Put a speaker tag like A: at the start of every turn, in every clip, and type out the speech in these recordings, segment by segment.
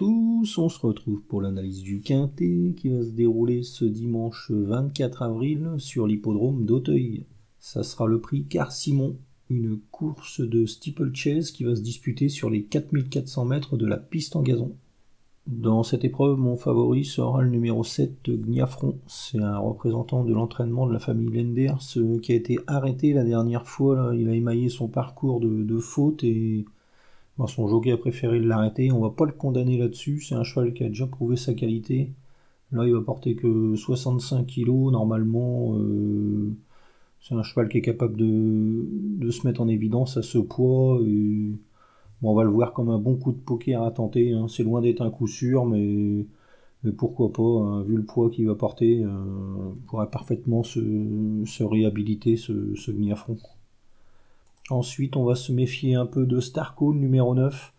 A: tous, on se retrouve pour l'analyse du Quintet qui va se dérouler ce dimanche 24 avril sur l'hippodrome d'Auteuil. Ça sera le prix Car Simon, une course de steeplechase qui va se disputer sur les 4400 mètres de la piste en gazon. Dans cette épreuve, mon favori sera le numéro 7, Gniafron. C'est un représentant de l'entraînement de la famille Lenders qui a été arrêté la dernière fois. Il a émaillé son parcours de, de faute et son jockey a préféré l'arrêter. On va pas le condamner là-dessus. C'est un cheval qui a déjà prouvé sa qualité. Là, il va porter que 65 kg. Normalement, euh, c'est un cheval qui est capable de, se mettre en évidence à ce poids. on va le voir comme un bon coup de poker à tenter. Hein. C'est loin d'être un coup sûr, mais, pourquoi pas, hein. vu le poids qu'il va porter, euh, pourrait parfaitement se, réhabiliter ce, ce front. Ensuite, on va se méfier un peu de Starco, numéro 9.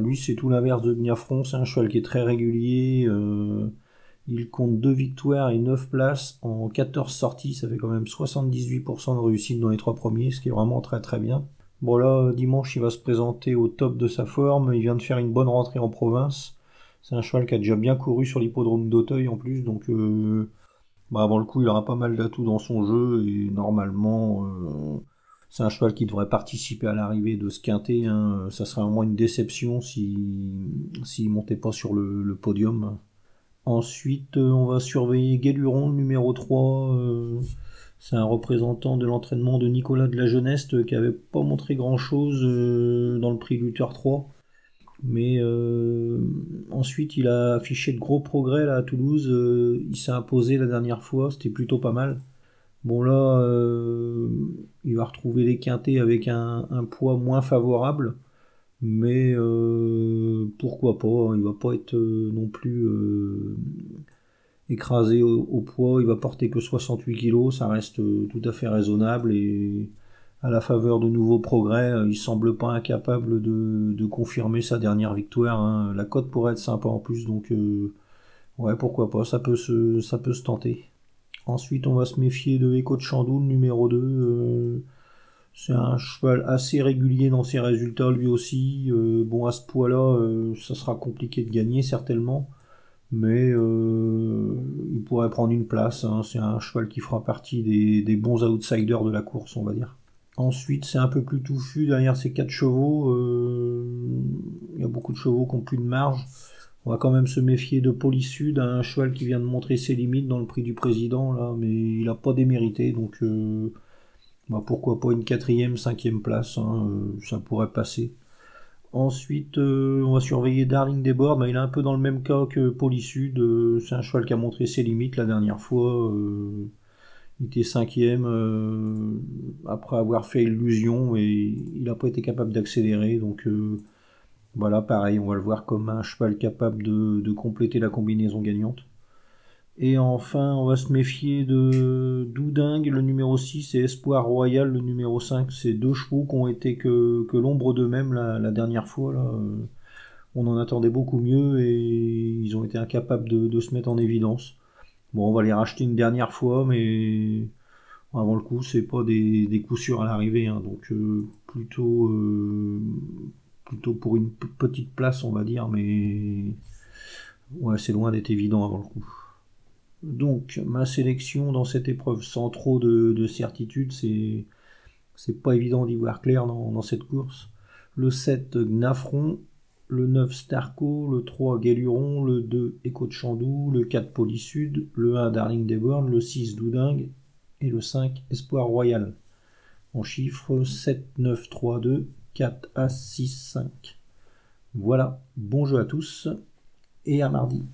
A: lui, c'est tout l'inverse de Gnafron. C'est un cheval qui est très régulier. Euh, il compte 2 victoires et 9 places en 14 sorties. Ça fait quand même 78% de réussite dans les 3 premiers, ce qui est vraiment très très bien. Bon là, dimanche, il va se présenter au top de sa forme. Il vient de faire une bonne rentrée en province. C'est un cheval qui a déjà bien couru sur l'hippodrome d'Auteuil en plus. Donc euh, bah, avant le coup, il aura pas mal d'atouts dans son jeu. Et normalement... Euh, c'est un cheval qui devrait participer à l'arrivée de ce quintet. Hein. Ça serait au moins une déception s'il ne montait pas sur le, podium. Ensuite, euh, on va surveiller Galuron, numéro 3. Euh, c'est un représentant de l'entraînement de Nicolas de la Jeunesse qui n'avait pas montré grand-chose euh, dans le prix Luther 3. Mais ensuite, il a affiché de gros progrès à Toulouse. il s'est imposé la dernière fois, c'était plutôt pas mal. Bon là, euh, il va retrouver les quintés avec un, poids moins favorable, mais euh, pourquoi pas, hein, il va pas être euh, non plus écrasé au, poids, il va porter que 68 kg, ça reste tout à fait raisonnable et à la faveur de nouveaux progrès, il semble pas incapable de, confirmer sa dernière victoire. Hein. La cote pourrait être sympa en plus, donc ouais pourquoi pas, ça peut ça peut se tenter. Ensuite, on va se méfier de Echo de Chandoul, numéro 2. Euh, c'est un cheval assez régulier dans ses résultats, lui aussi. Euh, bon, à ce poids-là, euh, ça sera compliqué de gagner, certainement. Mais il pourrait prendre une place. Hein. C'est un cheval qui fera partie des, bons outsiders de la course, on va dire. Ensuite, c'est un peu plus touffu derrière ces 4 chevaux. Il y a beaucoup de chevaux qui ont plus de marge. On va quand même se méfier de Polysud, un cheval qui vient de montrer ses limites dans le prix du président, là, mais il n'a pas démérité, donc euh, bah, pourquoi pas une quatrième, cinquième place, hein, euh, ça pourrait passer. Ensuite, euh, on va surveiller Darling Desbordes, bah, il est un peu dans le même cas que Polysud, c'est un cheval qui a montré ses limites la dernière fois, il était cinquième après avoir fait illusion et il n'a pas été capable d'accélérer, donc voilà, pareil, on va le voir comme un cheval capable de, compléter la combinaison gagnante. Et enfin, on va se méfier de Doudingue, le numéro 6, et Espoir Royal, le numéro 5. C'est deux chevaux qui ont été que, l'ombre d'eux-mêmes la, dernière fois. On en attendait beaucoup mieux et ils ont été incapables de, se mettre en évidence. Bon, on va les racheter une dernière fois, mais avant le coup, c'est pas des, coups sûrs à l'arrivée. Hein. donc euh, plutôt, euh, plutôt pour une petite place, on va dire, mais c'est loin d'être évident avant le coup. Donc, ma sélection dans cette épreuve, sans trop de, certitude, c'est, pas évident d'y voir clair dans, cette course. Le 7 Gnafron, le 9 Starco, le 3 Galuron, le 2 Echo de Chandou, le 4 Polysud, le 1 Darling Deborn, le 6 Doudingue et le 5 Espoir Royal. En chiffre 7, 9, 3, 2 4 à 6, 5. Voilà, bon jeu à tous et à mardi.